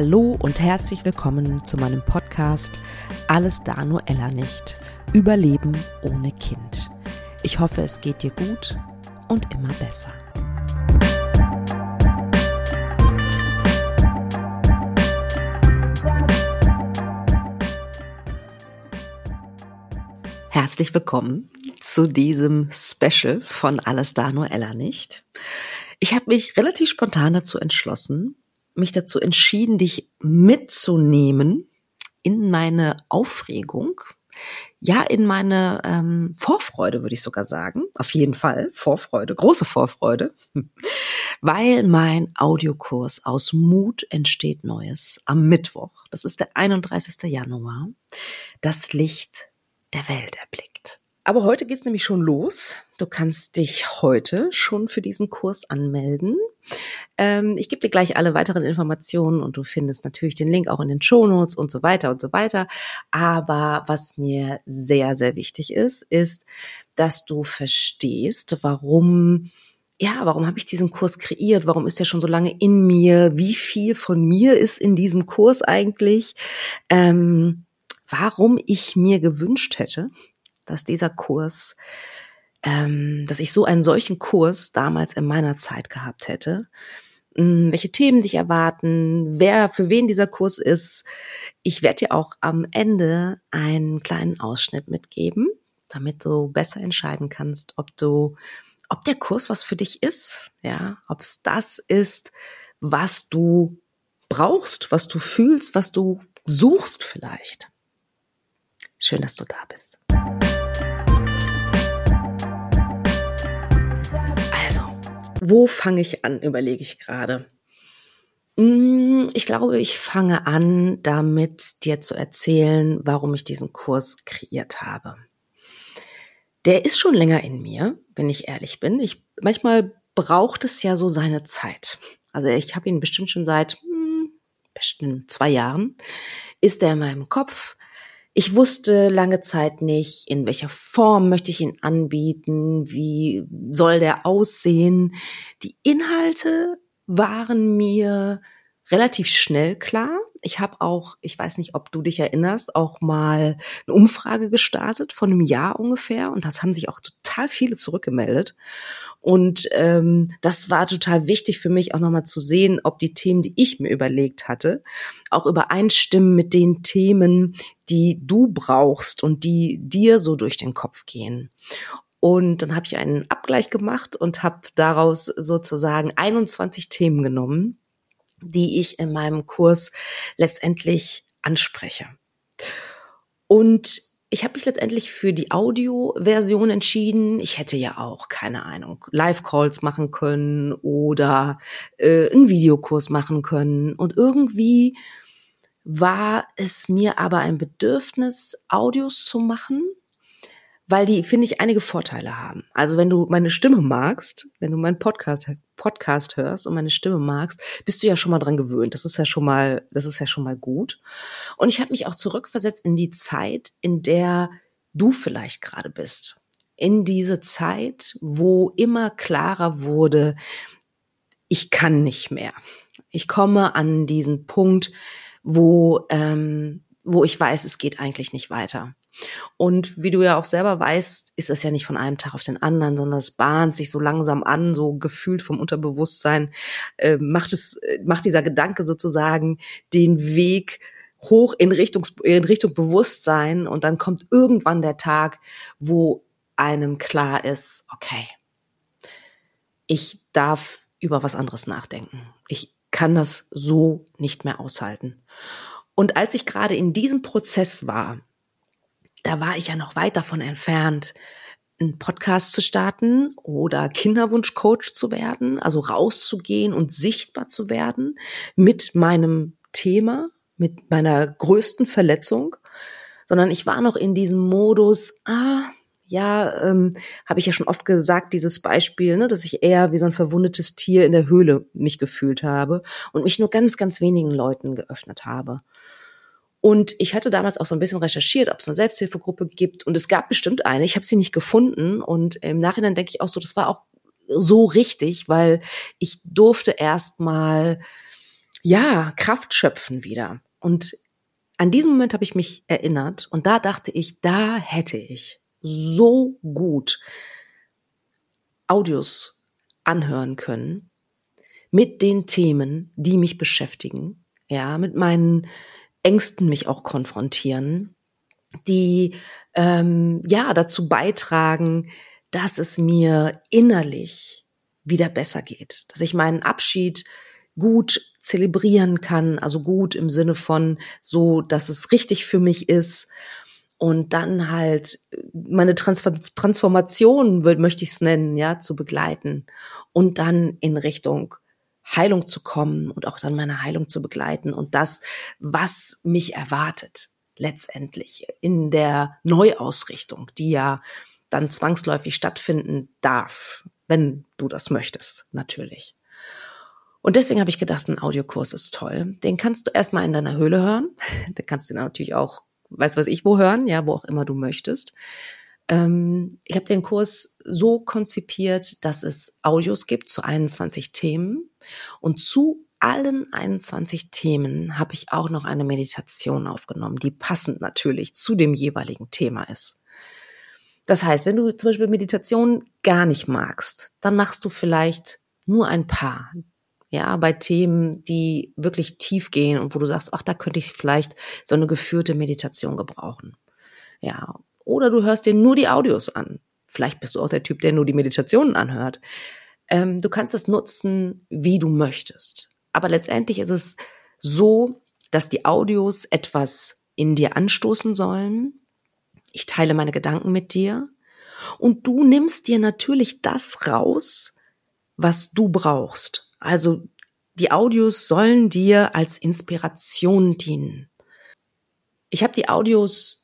Hallo und herzlich willkommen zu meinem Podcast Alles da nur Ella nicht. Überleben ohne Kind. Ich hoffe, es geht dir gut und immer besser. Herzlich willkommen zu diesem Special von Alles da nur Ella nicht. Ich habe mich relativ spontan dazu entschlossen, mich dazu entschieden, dich mitzunehmen in meine Aufregung, ja, in meine ähm, Vorfreude, würde ich sogar sagen. Auf jeden Fall Vorfreude, große Vorfreude, weil mein Audiokurs aus Mut entsteht Neues am Mittwoch, das ist der 31. Januar, das Licht der Welt erblickt. Aber heute geht's nämlich schon los. Du kannst dich heute schon für diesen Kurs anmelden. Ähm, ich gebe dir gleich alle weiteren Informationen und du findest natürlich den Link auch in den Shownotes und so weiter und so weiter. Aber was mir sehr, sehr wichtig ist, ist, dass du verstehst, warum ja, warum habe ich diesen Kurs kreiert? Warum ist der schon so lange in mir? Wie viel von mir ist in diesem Kurs eigentlich? Ähm, warum ich mir gewünscht hätte, dass dieser Kurs, ähm, dass ich so einen solchen Kurs damals in meiner Zeit gehabt hätte, hm, welche Themen dich erwarten, wer für wen dieser Kurs ist. Ich werde dir auch am Ende einen kleinen Ausschnitt mitgeben, damit du besser entscheiden kannst, ob du, ob der Kurs was für dich ist, ja, ob es das ist, was du brauchst, was du fühlst, was du suchst vielleicht. Schön, dass du da bist. Wo fange ich an, überlege ich gerade. Mm, ich glaube, ich fange an, damit dir zu erzählen, warum ich diesen Kurs kreiert habe. Der ist schon länger in mir, wenn ich ehrlich bin. Ich, manchmal braucht es ja so seine Zeit. Also ich habe ihn bestimmt schon seit hm, bestimmt zwei Jahren. Ist er in meinem Kopf? Ich wusste lange Zeit nicht, in welcher Form möchte ich ihn anbieten, wie soll der aussehen. Die Inhalte waren mir relativ schnell klar. Ich habe auch, ich weiß nicht, ob du dich erinnerst, auch mal eine Umfrage gestartet von einem Jahr ungefähr und das haben sich auch total viele zurückgemeldet. Und ähm, das war total wichtig für mich auch nochmal zu sehen, ob die Themen, die ich mir überlegt hatte, auch übereinstimmen mit den Themen, die du brauchst und die dir so durch den Kopf gehen. Und dann habe ich einen Abgleich gemacht und habe daraus sozusagen 21 Themen genommen, die ich in meinem Kurs letztendlich anspreche. Und ich habe mich letztendlich für die Audio-Version entschieden. Ich hätte ja auch, keine Ahnung, Live-Calls machen können oder äh, einen Videokurs machen können. Und irgendwie war es mir aber ein Bedürfnis, Audios zu machen, weil die, finde ich, einige Vorteile haben. Also wenn du meine Stimme magst, wenn du meinen Podcast, Podcast hörst und meine Stimme magst, bist du ja schon mal dran gewöhnt. Das ist ja schon mal, das ist ja schon mal gut. Und ich habe mich auch zurückversetzt in die Zeit, in der du vielleicht gerade bist. In diese Zeit, wo immer klarer wurde, ich kann nicht mehr. Ich komme an diesen Punkt, wo, ähm, wo ich weiß, es geht eigentlich nicht weiter. Und wie du ja auch selber weißt, ist es ja nicht von einem Tag auf den anderen, sondern es bahnt sich so langsam an, so gefühlt vom Unterbewusstsein, äh, macht es, äh, macht dieser Gedanke sozusagen den Weg hoch in Richtung, in Richtung Bewusstsein und dann kommt irgendwann der Tag, wo einem klar ist, okay, ich darf über was anderes nachdenken. Ich kann das so nicht mehr aushalten. Und als ich gerade in diesem Prozess war, da war ich ja noch weit davon entfernt, einen Podcast zu starten oder Kinderwunschcoach zu werden, also rauszugehen und sichtbar zu werden mit meinem Thema, mit meiner größten Verletzung, sondern ich war noch in diesem Modus, ah, ja, ähm, habe ich ja schon oft gesagt, dieses Beispiel, ne, dass ich eher wie so ein verwundetes Tier in der Höhle mich gefühlt habe und mich nur ganz, ganz wenigen Leuten geöffnet habe. Und ich hatte damals auch so ein bisschen recherchiert, ob es eine Selbsthilfegruppe gibt. Und es gab bestimmt eine. Ich habe sie nicht gefunden. Und im Nachhinein denke ich auch so, das war auch so richtig, weil ich durfte erst mal ja, Kraft schöpfen wieder. Und an diesem Moment habe ich mich erinnert und da dachte ich, da hätte ich so gut Audios anhören können mit den Themen, die mich beschäftigen, ja, mit meinen Ängsten mich auch konfrontieren, die ähm, ja dazu beitragen, dass es mir innerlich wieder besser geht, dass ich meinen Abschied gut zelebrieren kann, also gut im Sinne von so, dass es richtig für mich ist. Und dann halt meine Transfer Transformation, möchte ich es nennen, ja, zu begleiten. Und dann in Richtung Heilung zu kommen und auch dann meine Heilung zu begleiten und das, was mich erwartet letztendlich in der Neuausrichtung, die ja dann zwangsläufig stattfinden darf, wenn du das möchtest, natürlich. Und deswegen habe ich gedacht, ein Audiokurs ist toll. Den kannst du erstmal in deiner Höhle hören. Den kannst du natürlich auch, weiß was ich wo hören, ja, wo auch immer du möchtest. Ähm, ich habe den Kurs so konzipiert, dass es Audios gibt zu 21 Themen. Und zu allen 21 Themen habe ich auch noch eine Meditation aufgenommen, die passend natürlich zu dem jeweiligen Thema ist. Das heißt, wenn du zum Beispiel Meditation gar nicht magst, dann machst du vielleicht nur ein paar. Ja, bei Themen, die wirklich tief gehen und wo du sagst, ach, da könnte ich vielleicht so eine geführte Meditation gebrauchen. Ja, oder du hörst dir nur die Audios an. Vielleicht bist du auch der Typ, der nur die Meditationen anhört. Ähm, du kannst es nutzen, wie du möchtest. Aber letztendlich ist es so, dass die Audios etwas in dir anstoßen sollen, ich teile meine Gedanken mit dir und du nimmst dir natürlich das raus, was du brauchst. Also die Audios sollen dir als Inspiration dienen. Ich habe die Audios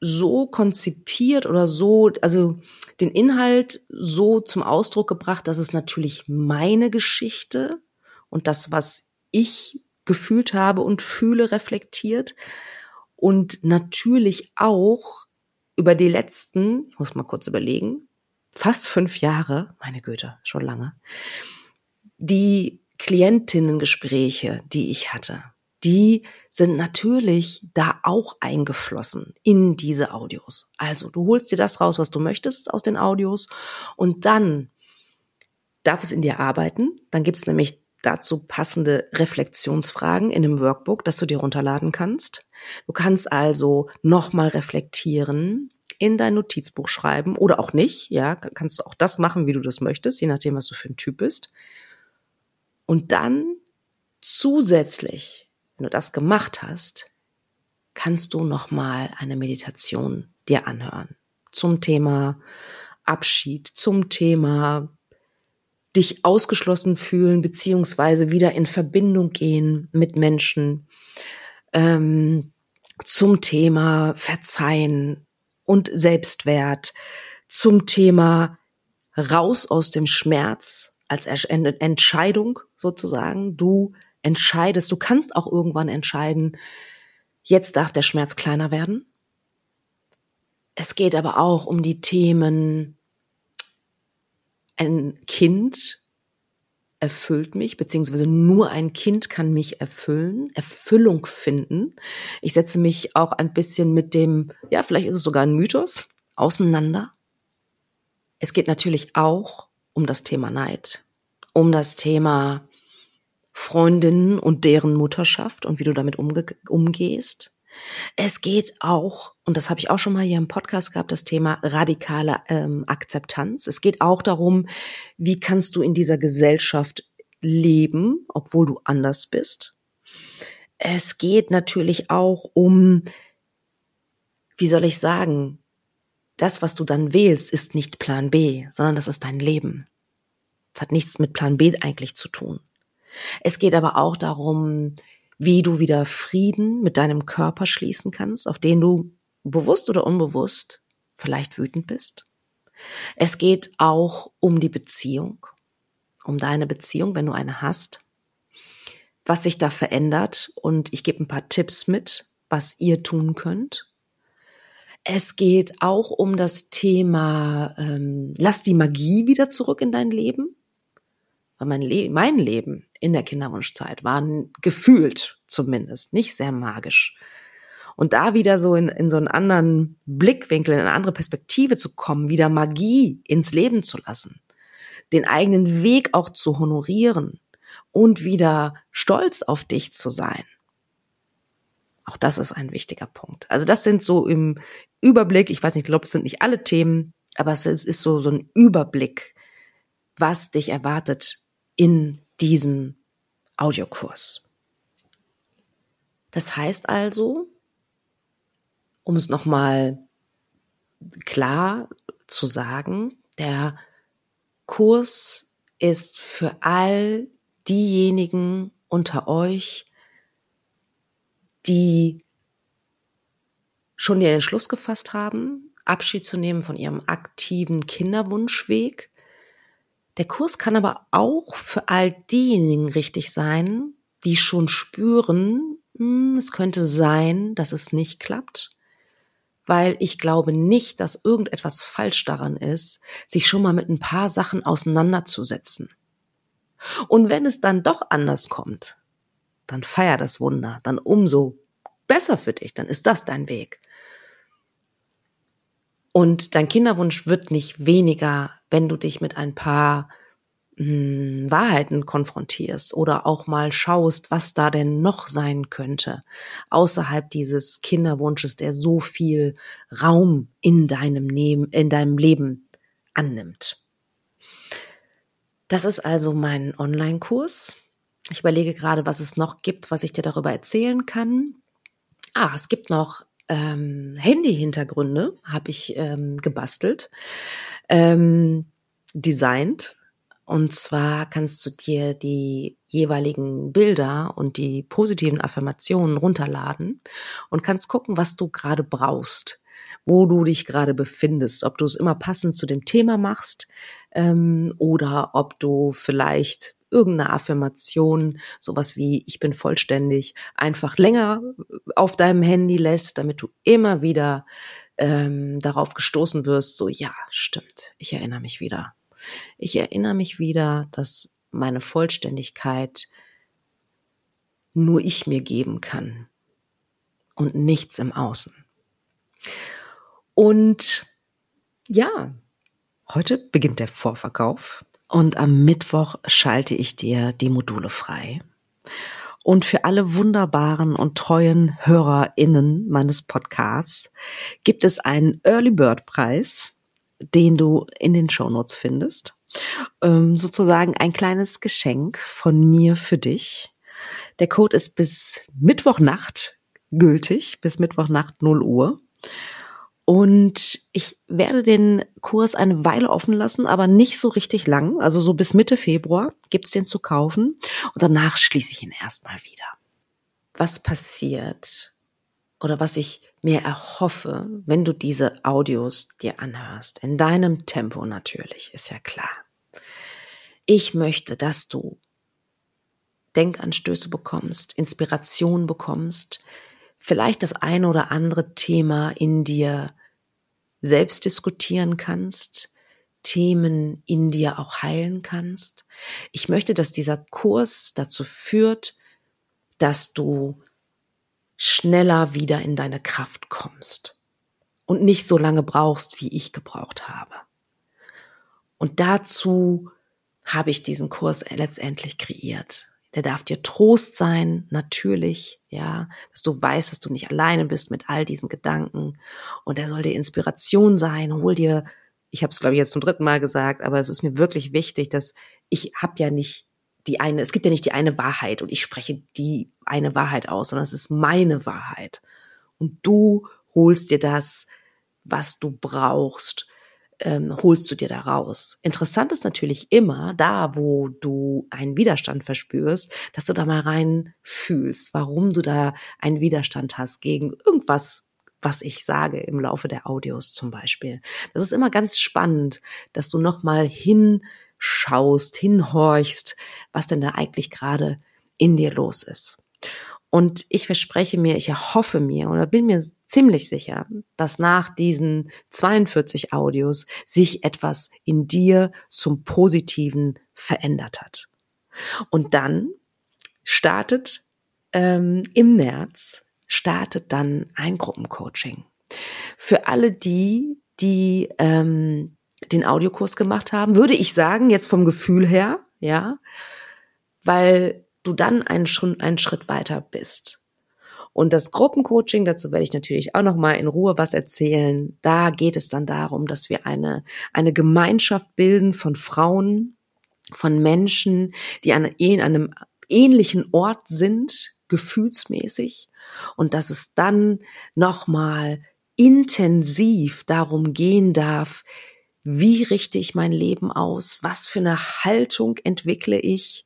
so konzipiert oder so, also den Inhalt so zum Ausdruck gebracht, dass es natürlich meine Geschichte und das, was ich gefühlt habe und fühle, reflektiert. Und natürlich auch über die letzten, ich muss mal kurz überlegen, fast fünf Jahre, meine Güte, schon lange, die Klientinnengespräche, die ich hatte, die sind natürlich da auch eingeflossen in diese Audios. Also du holst dir das raus, was du möchtest aus den Audios und dann darf es in dir arbeiten. Dann gibt es nämlich dazu passende Reflexionsfragen in dem Workbook, das du dir runterladen kannst. Du kannst also nochmal reflektieren, in dein Notizbuch schreiben oder auch nicht. Ja, kannst du auch das machen, wie du das möchtest, je nachdem, was du für ein Typ bist. Und dann zusätzlich, wenn du das gemacht hast, kannst du nochmal eine Meditation dir anhören. Zum Thema Abschied, zum Thema dich ausgeschlossen fühlen, beziehungsweise wieder in Verbindung gehen mit Menschen, ähm, zum Thema Verzeihen und Selbstwert, zum Thema raus aus dem Schmerz als Entscheidung sozusagen. Du entscheidest, du kannst auch irgendwann entscheiden, jetzt darf der Schmerz kleiner werden. Es geht aber auch um die Themen, ein Kind erfüllt mich, beziehungsweise nur ein Kind kann mich erfüllen, Erfüllung finden. Ich setze mich auch ein bisschen mit dem, ja, vielleicht ist es sogar ein Mythos, auseinander. Es geht natürlich auch um das Thema Neid, um das Thema Freundinnen und deren Mutterschaft und wie du damit umge umgehst. Es geht auch, und das habe ich auch schon mal hier im Podcast gehabt, das Thema radikale ähm, Akzeptanz. Es geht auch darum, wie kannst du in dieser Gesellschaft leben, obwohl du anders bist. Es geht natürlich auch um, wie soll ich sagen, das, was du dann wählst, ist nicht Plan B, sondern das ist dein Leben. Das hat nichts mit Plan B eigentlich zu tun. Es geht aber auch darum, wie du wieder Frieden mit deinem Körper schließen kannst, auf den du bewusst oder unbewusst vielleicht wütend bist. Es geht auch um die Beziehung, um deine Beziehung, wenn du eine hast, was sich da verändert und ich gebe ein paar Tipps mit, was ihr tun könnt. Es geht auch um das Thema, ähm, lass die Magie wieder zurück in dein Leben. weil mein, Le mein Leben in der Kinderwunschzeit war gefühlt zumindest nicht sehr magisch. Und da wieder so in, in so einen anderen Blickwinkel, in eine andere Perspektive zu kommen, wieder Magie ins Leben zu lassen, den eigenen Weg auch zu honorieren und wieder stolz auf dich zu sein. Auch das ist ein wichtiger Punkt. Also das sind so im Überblick, ich weiß nicht, ich glaube, es sind nicht alle Themen, aber es ist so, so ein Überblick, was dich erwartet in diesem Audiokurs. Das heißt also, um es nochmal klar zu sagen, der Kurs ist für all diejenigen unter euch, die schon den Entschluss gefasst haben, Abschied zu nehmen von ihrem aktiven Kinderwunschweg. Der Kurs kann aber auch für all diejenigen richtig sein, die schon spüren, hm, es könnte sein, dass es nicht klappt, weil ich glaube nicht, dass irgendetwas falsch daran ist, sich schon mal mit ein paar Sachen auseinanderzusetzen. Und wenn es dann doch anders kommt, dann feier das Wunder, dann umso besser für dich, dann ist das dein Weg. Und dein Kinderwunsch wird nicht weniger, wenn du dich mit ein paar mh, hm, Wahrheiten konfrontierst oder auch mal schaust, was da denn noch sein könnte, außerhalb dieses Kinderwunsches, der so viel Raum in deinem, in deinem Leben annimmt. Das ist also mein Online-Kurs. Ich überlege gerade, was es noch gibt, was ich dir darüber erzählen kann. Ah, es gibt noch ähm, Handy-Hintergründe, habe ich ähm, gebastelt, ähm, designt. Und zwar kannst du dir die jeweiligen Bilder und die positiven Affirmationen runterladen und kannst gucken, was du gerade brauchst wo du dich gerade befindest, ob du es immer passend zu dem Thema machst ähm, oder ob du vielleicht irgendeine Affirmation, sowas wie ich bin vollständig, einfach länger auf deinem Handy lässt, damit du immer wieder ähm, darauf gestoßen wirst, so ja, stimmt, ich erinnere mich wieder. Ich erinnere mich wieder, dass meine Vollständigkeit nur ich mir geben kann und nichts im Außen. Und ja, heute beginnt der Vorverkauf und am Mittwoch schalte ich dir die Module frei. Und für alle wunderbaren und treuen HörerInnen meines Podcasts gibt es einen Early Bird Preis, den du in den Show Notes findest. Ähm, sozusagen ein kleines Geschenk von mir für dich. Der Code ist bis Mittwochnacht gültig, bis Mittwochnacht 0 Uhr. Und ich werde den Kurs eine Weile offen lassen, aber nicht so richtig lang. Also so bis Mitte Februar gibt's den zu kaufen. Und danach schließe ich ihn erstmal wieder. Was passiert oder was ich mir erhoffe, wenn du diese Audios dir anhörst, in deinem Tempo natürlich, ist ja klar. Ich möchte, dass du Denkanstöße bekommst, Inspiration bekommst, vielleicht das eine oder andere Thema in dir selbst diskutieren kannst, Themen in dir auch heilen kannst. Ich möchte, dass dieser Kurs dazu führt, dass du schneller wieder in deine Kraft kommst und nicht so lange brauchst, wie ich gebraucht habe. Und dazu habe ich diesen Kurs letztendlich kreiert. Der darf dir Trost sein, natürlich, ja, dass du weißt, dass du nicht alleine bist mit all diesen Gedanken. Und er soll dir Inspiration sein. Hol dir, ich habe es glaube ich jetzt zum dritten Mal gesagt, aber es ist mir wirklich wichtig, dass ich habe ja nicht die eine, es gibt ja nicht die eine Wahrheit und ich spreche die eine Wahrheit aus, sondern es ist meine Wahrheit. Und du holst dir das, was du brauchst, ähm, holst du dir da raus. Interessant ist natürlich immer da, wo du einen Widerstand verspürst, dass du da mal rein fühlst, warum du da einen Widerstand hast gegen irgendwas, was ich sage im Laufe der Audios zum Beispiel. Das ist immer ganz spannend, dass du noch mal hinschaust, hinhorchst, was denn da eigentlich gerade in dir los ist. Und ich verspreche mir, ich erhoffe mir oder bin mir ziemlich sicher, dass nach diesen 42 Audios sich etwas in dir zum Positiven verändert hat. Und dann startet ähm, im März startet dann ein Gruppencoaching. Für alle die, die ähm, den Audiokurs gemacht haben, würde ich sagen, jetzt vom Gefühl her, ja, weil du dann einen, einen Schritt weiter bist. Und das Gruppencoaching, dazu werde ich natürlich auch noch mal in Ruhe was erzählen. Da geht es dann darum, dass wir eine eine Gemeinschaft bilden von Frauen, von Menschen, die an einem ähnlichen Ort sind, gefühlsmäßig, und dass es dann noch mal intensiv darum gehen darf, wie richte ich mein Leben aus, was für eine Haltung entwickle ich,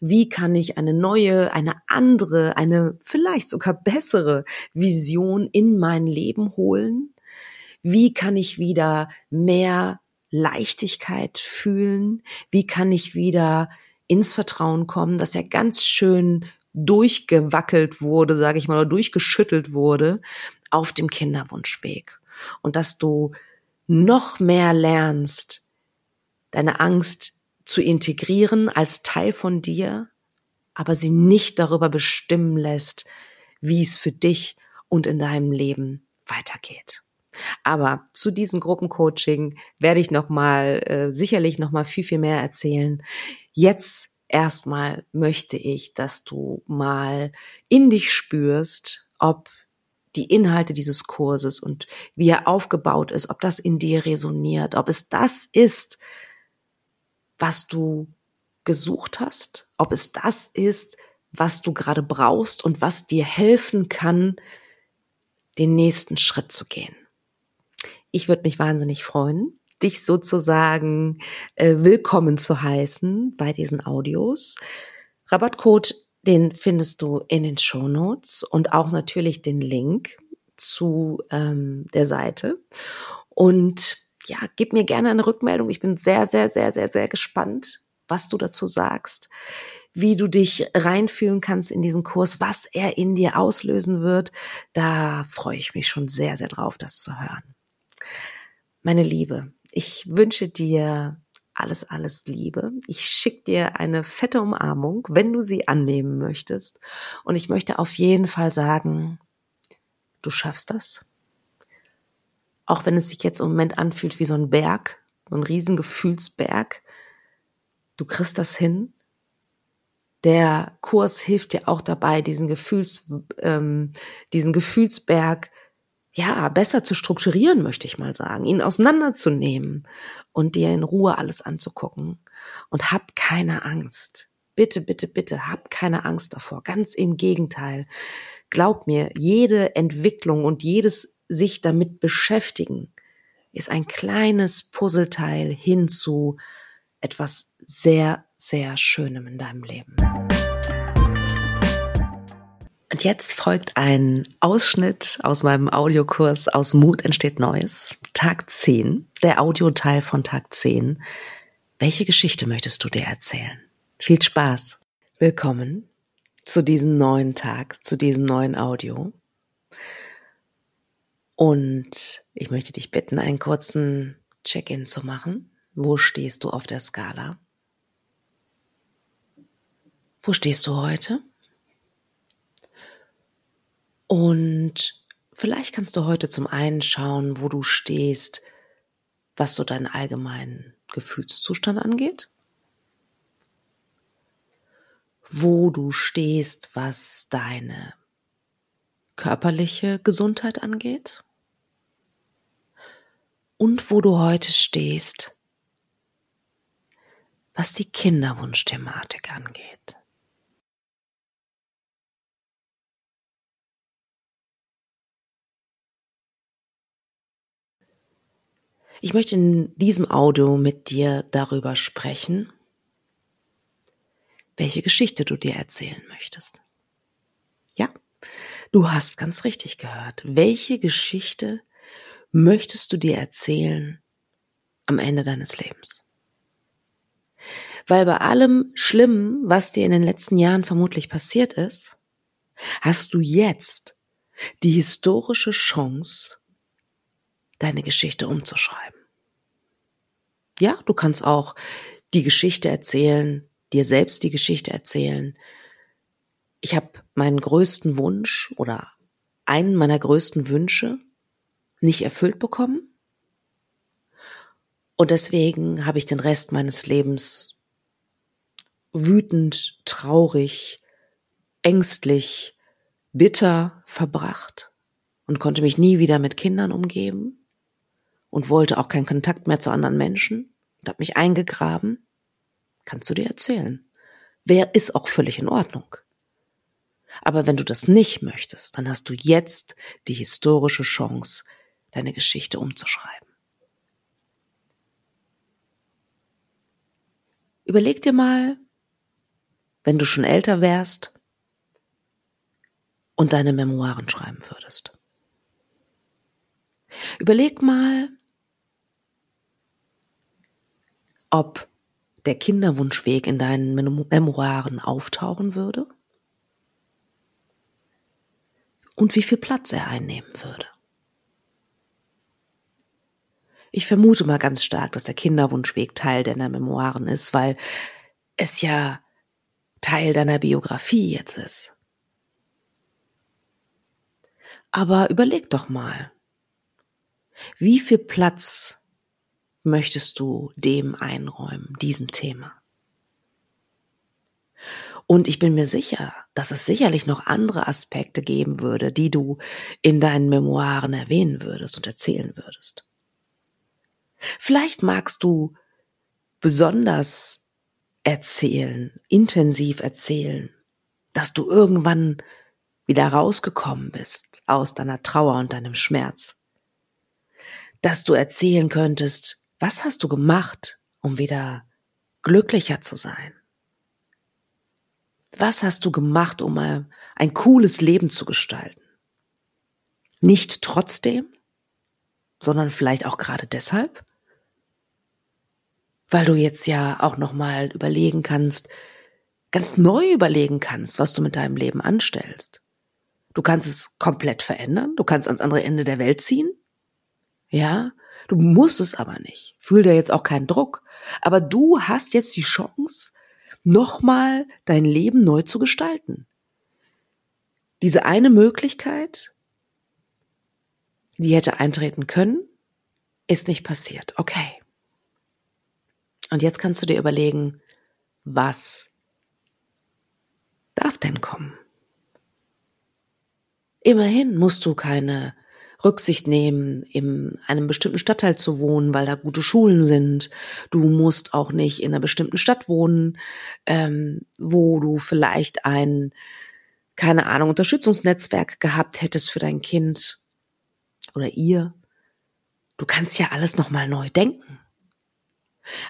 wie kann ich eine neue, eine andere, eine vielleicht sogar bessere Vision in mein Leben holen? Wie kann ich wieder mehr Leichtigkeit fühlen? Wie kann ich wieder ins Vertrauen kommen, dass ja ganz schön durchgewackelt wurde, sage ich mal, oder durchgeschüttelt wurde auf dem Kinderwunschweg. Und dass du noch mehr lernst, deine Angst zu integrieren als Teil von dir, aber sie nicht darüber bestimmen lässt, wie es für dich und in deinem Leben weitergeht. Aber zu diesem Gruppencoaching werde ich noch mal äh, sicherlich noch mal viel viel mehr erzählen. Jetzt erstmal möchte ich, dass du mal in dich spürst, ob die Inhalte dieses Kurses und wie er aufgebaut ist, ob das in dir resoniert, ob es das ist, was du gesucht hast, ob es das ist, was du gerade brauchst und was dir helfen kann, den nächsten Schritt zu gehen. Ich würde mich wahnsinnig freuen, dich sozusagen äh, willkommen zu heißen bei diesen Audios. Rabattcode, den findest du in den Show Notes und auch natürlich den Link zu ähm, der Seite. Und ja, gib mir gerne eine Rückmeldung. Ich bin sehr, sehr, sehr, sehr, sehr gespannt, was du dazu sagst, wie du dich reinfühlen kannst in diesen Kurs, was er in dir auslösen wird. Da freue ich mich schon sehr, sehr drauf, das zu hören. Meine Liebe, ich wünsche dir alles, alles Liebe. Ich schicke dir eine fette Umarmung, wenn du sie annehmen möchtest. Und ich möchte auf jeden Fall sagen, du schaffst das auch wenn es sich jetzt im Moment anfühlt wie so ein Berg, so ein riesen Gefühlsberg, du kriegst das hin. Der Kurs hilft dir auch dabei, diesen Gefühls, ähm, diesen Gefühlsberg ja besser zu strukturieren, möchte ich mal sagen, ihn auseinanderzunehmen und dir in Ruhe alles anzugucken. Und hab keine Angst. Bitte, bitte, bitte, hab keine Angst davor. Ganz im Gegenteil. Glaub mir, jede Entwicklung und jedes sich damit beschäftigen, ist ein kleines Puzzleteil hin zu etwas sehr, sehr Schönem in deinem Leben. Und jetzt folgt ein Ausschnitt aus meinem Audiokurs aus Mut entsteht Neues, Tag 10, der Audioteil von Tag 10. Welche Geschichte möchtest du dir erzählen? Viel Spaß. Willkommen zu diesem neuen Tag, zu diesem neuen Audio. Und ich möchte dich bitten, einen kurzen Check-in zu machen. Wo stehst du auf der Skala? Wo stehst du heute? Und vielleicht kannst du heute zum einen schauen, wo du stehst, was so deinen allgemeinen Gefühlszustand angeht. Wo du stehst, was deine körperliche Gesundheit angeht und wo du heute stehst, was die Kinderwunschthematik angeht. Ich möchte in diesem Audio mit dir darüber sprechen, welche Geschichte du dir erzählen möchtest. Ja, du hast ganz richtig gehört. Welche Geschichte möchtest du dir erzählen am Ende deines Lebens? Weil bei allem Schlimmen, was dir in den letzten Jahren vermutlich passiert ist, hast du jetzt die historische Chance, deine Geschichte umzuschreiben. Ja, du kannst auch die Geschichte erzählen, dir selbst die Geschichte erzählen. Ich habe meinen größten Wunsch oder einen meiner größten Wünsche nicht erfüllt bekommen. Und deswegen habe ich den Rest meines Lebens wütend, traurig, ängstlich, bitter verbracht und konnte mich nie wieder mit Kindern umgeben und wollte auch keinen Kontakt mehr zu anderen Menschen und habe mich eingegraben. Kannst du dir erzählen. Wer ist auch völlig in Ordnung. Aber wenn du das nicht möchtest, dann hast du jetzt die historische Chance, deine Geschichte umzuschreiben. Überleg dir mal, wenn du schon älter wärst und deine Memoiren schreiben würdest. Überleg mal, ob der Kinderwunschweg in deinen Memoiren auftauchen würde und wie viel Platz er einnehmen würde. Ich vermute mal ganz stark, dass der Kinderwunschweg Teil deiner Memoiren ist, weil es ja Teil deiner Biografie jetzt ist. Aber überleg doch mal, wie viel Platz möchtest du dem einräumen, diesem Thema? Und ich bin mir sicher, dass es sicherlich noch andere Aspekte geben würde, die du in deinen Memoiren erwähnen würdest und erzählen würdest. Vielleicht magst du besonders erzählen, intensiv erzählen, dass du irgendwann wieder rausgekommen bist aus deiner Trauer und deinem Schmerz. Dass du erzählen könntest, was hast du gemacht, um wieder glücklicher zu sein? Was hast du gemacht, um ein, cooles Leben zu gestalten? Nicht trotzdem, sondern vielleicht auch gerade deshalb? Weil du jetzt ja auch nochmal überlegen kannst, ganz neu überlegen kannst, was du mit deinem Leben anstellst. Du kannst es komplett verändern, du kannst ans andere Ende der Welt ziehen. Ja, du musst es aber nicht. Fühl dir jetzt auch keinen Druck. Aber du hast jetzt die Chance, nochmal dein Leben neu zu gestalten. Diese eine Möglichkeit, die hätte eintreten können, ist nicht passiert. Okay. Und jetzt kannst du dir überlegen, was darf denn kommen? Immerhin musst du keine Rücksicht nehmen, in einem bestimmten Stadtteil zu wohnen, weil da gute Schulen sind. Du musst auch nicht in einer bestimmten Stadt wohnen, ähm, wo du vielleicht ein, keine Ahnung, Unterstützungsnetzwerk gehabt hättest für dein Kind oder ihr. Du kannst ja alles nochmal neu denken.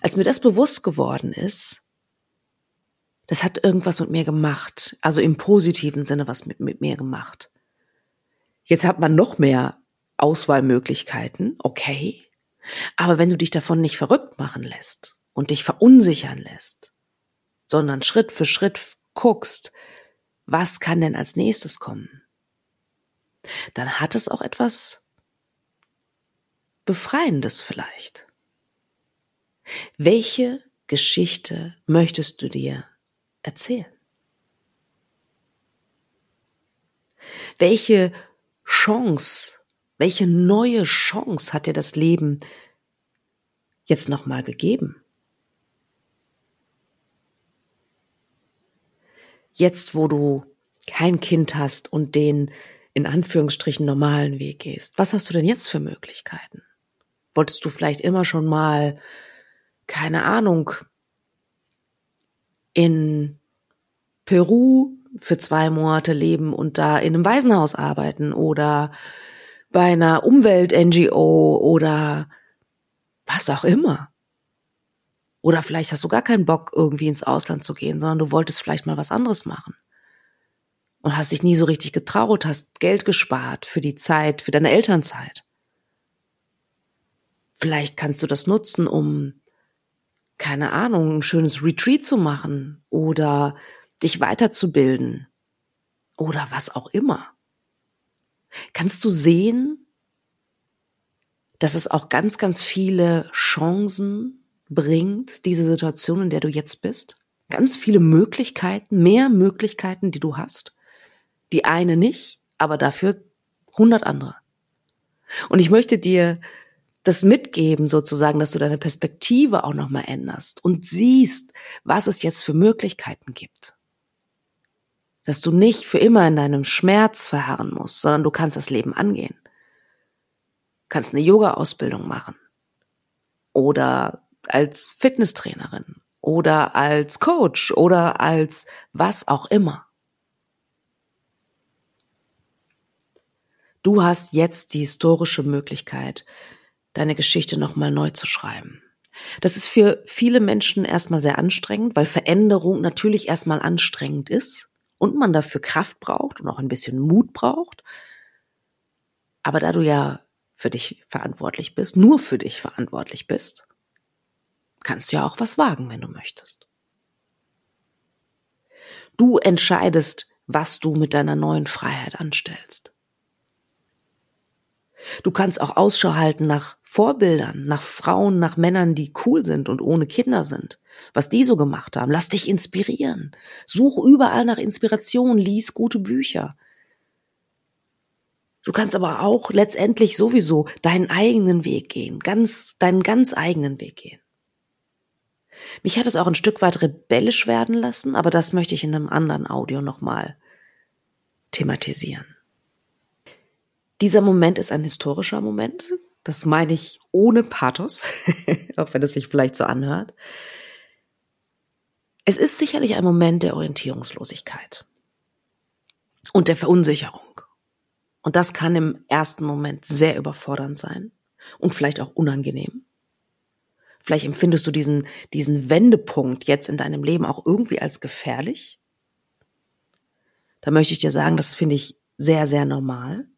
Als mir das bewusst geworden ist, das hat irgendwas mit mir gemacht, also im positiven Sinne was mit, mit mir gemacht. Jetzt hat man noch mehr Auswahlmöglichkeiten, okay. Aber wenn du dich davon nicht verrückt machen lässt und dich verunsichern lässt, sondern Schritt für Schritt guckst, was kann denn als nächstes kommen, dann hat es auch etwas Befreiendes vielleicht. Welche Geschichte möchtest du dir erzählen? Welche Chance, welche neue Chance hat dir das Leben jetzt nochmal gegeben? Jetzt, wo du kein Kind hast und den in Anführungsstrichen normalen Weg gehst, was hast du denn jetzt für Möglichkeiten? Wolltest du vielleicht immer schon mal, keine Ahnung, in Peru für zwei Monate leben und da in einem Waisenhaus arbeiten oder bei einer Umwelt-NGO oder was auch immer. Oder vielleicht hast du gar keinen Bock, irgendwie ins Ausland zu gehen, sondern du wolltest vielleicht mal was anderes machen. Und hast dich nie so richtig getraut, hast Geld gespart für die Zeit, für deine Elternzeit. Vielleicht kannst du das nutzen, um, keine Ahnung, ein schönes Retreat zu machen oder dich weiterzubilden oder was auch immer. Kannst du sehen, dass es auch ganz, ganz viele Chancen bringt, diese Situation, in der du jetzt bist? Ganz viele Möglichkeiten, mehr Möglichkeiten, die du hast. Die eine nicht, aber dafür hundert andere. Und ich möchte dir das mitgeben sozusagen, dass du deine Perspektive auch nochmal änderst und siehst, was es jetzt für Möglichkeiten gibt. Dass du nicht für immer in deinem Schmerz verharren musst, sondern du kannst das Leben angehen. Du kannst eine Yoga-Ausbildung machen. Oder als Fitnesstrainerin. Oder als Coach. Oder als was auch immer. Du hast jetzt die historische Möglichkeit, deine Geschichte nochmal neu zu schreiben. Das ist für viele Menschen erstmal sehr anstrengend, weil Veränderung natürlich erstmal anstrengend ist und man dafür Kraft braucht und auch ein bisschen Mut braucht. Aber da du ja für dich verantwortlich bist, nur für dich verantwortlich bist, kannst du ja auch was wagen, wenn du möchtest. Du entscheidest, was du mit deiner neuen Freiheit anstellst. Du kannst auch Ausschau halten nach Vorbildern, nach Frauen, nach Männern, die cool sind und ohne Kinder sind. Was die so gemacht haben. Lass dich inspirieren. Such überall nach Inspiration, lies gute Bücher. Du kannst aber auch letztendlich sowieso deinen eigenen Weg gehen, ganz, deinen ganz eigenen Weg gehen. Mich hat es auch ein Stück weit rebellisch werden lassen, aber das möchte ich in einem anderen Audio nochmal thematisieren. Dieser Moment ist ein historischer Moment. Das meine ich ohne Pathos, auch wenn es sich vielleicht so anhört. Es ist sicherlich ein Moment der Orientierungslosigkeit und der Verunsicherung. Und das kann im ersten Moment sehr überfordernd sein und vielleicht auch unangenehm. Vielleicht empfindest du diesen, diesen Wendepunkt jetzt in deinem Leben auch irgendwie als gefährlich. Da möchte ich dir sagen, das finde ich sehr, sehr normal.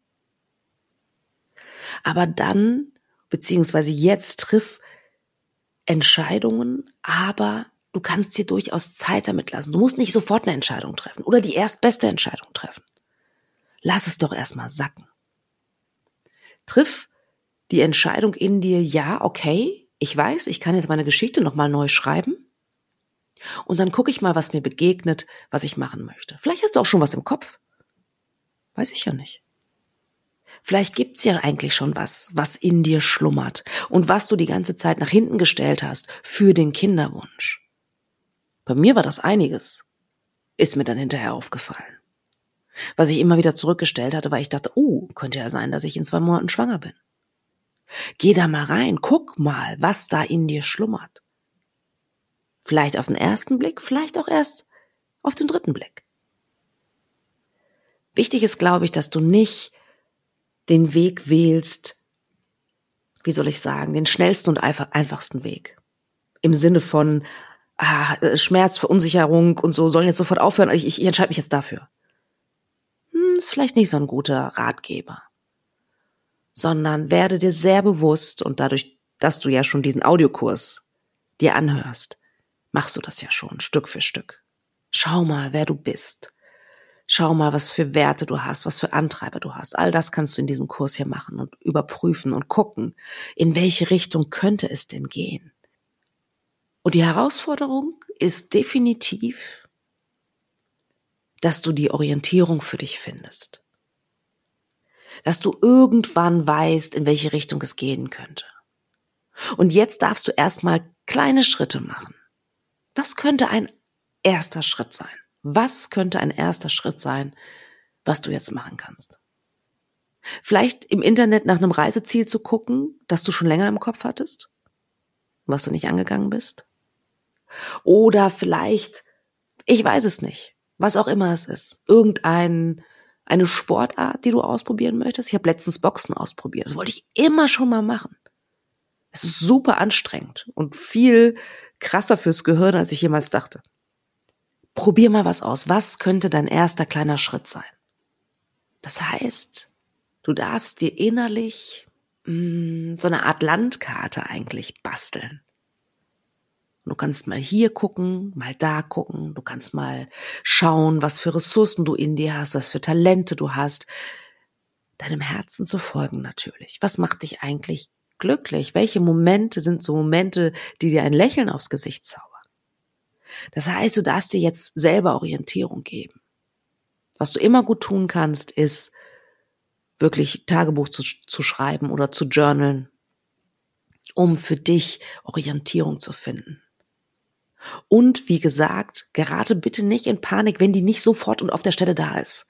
Aber dann, beziehungsweise jetzt triff Entscheidungen, aber du kannst dir durchaus Zeit damit lassen. Du musst nicht sofort eine Entscheidung treffen oder die erstbeste Entscheidung treffen. Lass es doch erstmal sacken. Triff die Entscheidung in dir, ja, okay, ich weiß, ich kann jetzt meine Geschichte nochmal neu schreiben. Und dann gucke ich mal, was mir begegnet, was ich machen möchte. Vielleicht hast du auch schon was im Kopf. Weiß ich ja nicht. Vielleicht gibt's ja eigentlich schon was, was in dir schlummert und was du die ganze Zeit nach hinten gestellt hast für den Kinderwunsch. Bei mir war das einiges. Ist mir dann hinterher aufgefallen. Was ich immer wieder zurückgestellt hatte, weil ich dachte, oh, könnte ja sein, dass ich in zwei Monaten schwanger bin. Geh da mal rein, guck mal, was da in dir schlummert. Vielleicht auf den ersten Blick, vielleicht auch erst auf den dritten Blick. Wichtig ist, glaube ich, dass du nicht den Weg wählst, wie soll ich sagen, den schnellsten und einfachsten Weg. Im Sinne von ah, Schmerz, Verunsicherung und so sollen jetzt sofort aufhören. Ich, ich, ich entscheide mich jetzt dafür. Hm, ist vielleicht nicht so ein guter Ratgeber. Sondern werde dir sehr bewusst und dadurch, dass du ja schon diesen Audiokurs dir anhörst, machst du das ja schon Stück für Stück. Schau mal, wer du bist. Schau mal, was für Werte du hast, was für Antreiber du hast. All das kannst du in diesem Kurs hier machen und überprüfen und gucken, in welche Richtung könnte es denn gehen. Und die Herausforderung ist definitiv, dass du die Orientierung für dich findest. Dass du irgendwann weißt, in welche Richtung es gehen könnte. Und jetzt darfst du erstmal kleine Schritte machen. Was könnte ein erster Schritt sein? Was könnte ein erster Schritt sein, was du jetzt machen kannst? Vielleicht im Internet nach einem Reiseziel zu gucken, das du schon länger im Kopf hattest, was du nicht angegangen bist. Oder vielleicht, ich weiß es nicht, was auch immer es ist, irgendein eine Sportart, die du ausprobieren möchtest. Ich habe letztens Boxen ausprobiert. Das wollte ich immer schon mal machen. Es ist super anstrengend und viel krasser fürs Gehirn, als ich jemals dachte probier mal was aus. Was könnte dein erster kleiner Schritt sein? Das heißt, du darfst dir innerlich mh, mm, so eine Art Landkarte eigentlich basteln. Du kannst mal hier gucken, mal da gucken. Du kannst mal schauen, was für Ressourcen du in dir hast, was für Talente du hast. Deinem Herzen zu folgen natürlich. Was macht dich eigentlich glücklich? Welche Momente sind so Momente, die dir ein Lächeln aufs Gesicht zaubern? Das heißt, du darfst dir jetzt selber Orientierung geben. Was du immer gut tun kannst, ist wirklich Tagebuch zu, zu schreiben oder zu journalen, um für dich Orientierung zu finden. Und wie gesagt, gerate bitte nicht in Panik, wenn die nicht sofort und auf der Stelle da ist.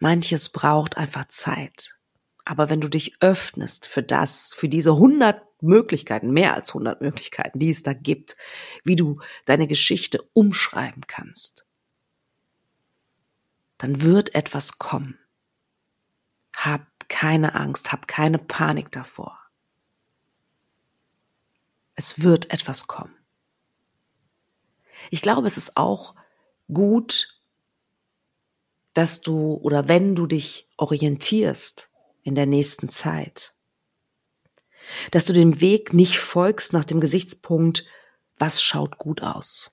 Manches braucht einfach Zeit. Aber wenn du dich öffnest für das, für diese hundert Möglichkeiten, mehr als hundert Möglichkeiten, die es da gibt, wie du deine Geschichte umschreiben kannst, dann wird etwas kommen. Hab keine Angst, hab keine Panik davor. Es wird etwas kommen. Ich glaube, es ist auch gut, dass du oder wenn du dich orientierst in der nächsten Zeit, dass du dem Weg nicht folgst nach dem Gesichtspunkt, was schaut gut aus.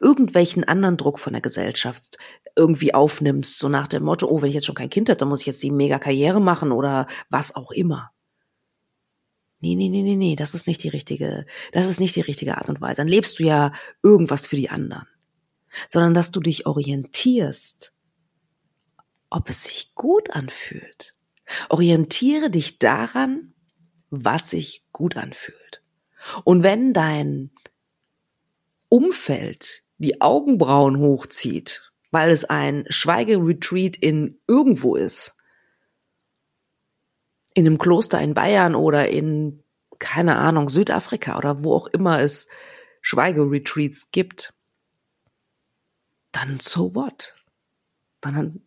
Irgendwelchen anderen Druck von der Gesellschaft irgendwie aufnimmst, so nach dem Motto, oh, wenn ich jetzt schon kein Kind habe, dann muss ich jetzt die mega Karriere machen oder was auch immer. Nee, nee, nee, nee, nee, das ist nicht die richtige, das ist nicht die richtige Art und Weise. Dann lebst du ja irgendwas für die anderen. Sondern dass du dich orientierst, ob es sich gut anfühlt. Orientiere dich daran, was sich gut anfühlt. Und wenn dein Umfeld die Augenbrauen hochzieht, weil es ein Schweigeretreat in irgendwo ist, in einem Kloster in Bayern oder in, keine Ahnung, Südafrika oder wo auch immer es Schweigeretreats gibt, dann so what? Dann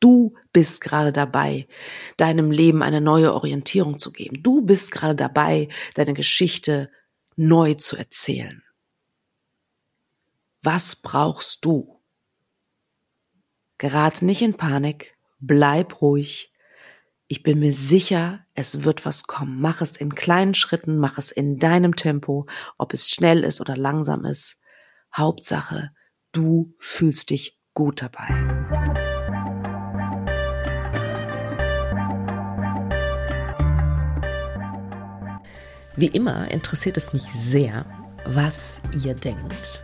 Du bist gerade dabei, deinem Leben eine neue Orientierung zu geben. Du bist gerade dabei, deine Geschichte neu zu erzählen. Was brauchst du? Gerate nicht in Panik, bleib ruhig. Ich bin mir sicher, es wird was kommen. Mach es in kleinen Schritten, mach es in deinem Tempo, ob es schnell ist oder langsam ist. Hauptsache, du fühlst dich gut dabei. Wie immer interessiert es mich sehr, was ihr denkt.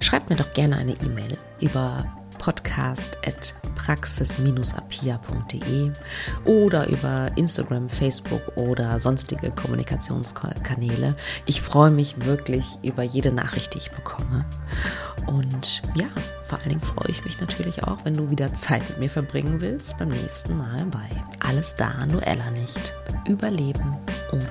Schreibt mir doch gerne eine E-Mail über podcast.praxis-apia.de oder über Instagram, Facebook oder sonstige Kommunikationskanäle. Ich freue mich wirklich über jede Nachricht, die ich bekomme. Und ja, vor allen Dingen freue ich mich natürlich auch, wenn du wieder Zeit mit mir verbringen willst beim nächsten Mal bei Alles da, nur Ella nicht. Überleben ohne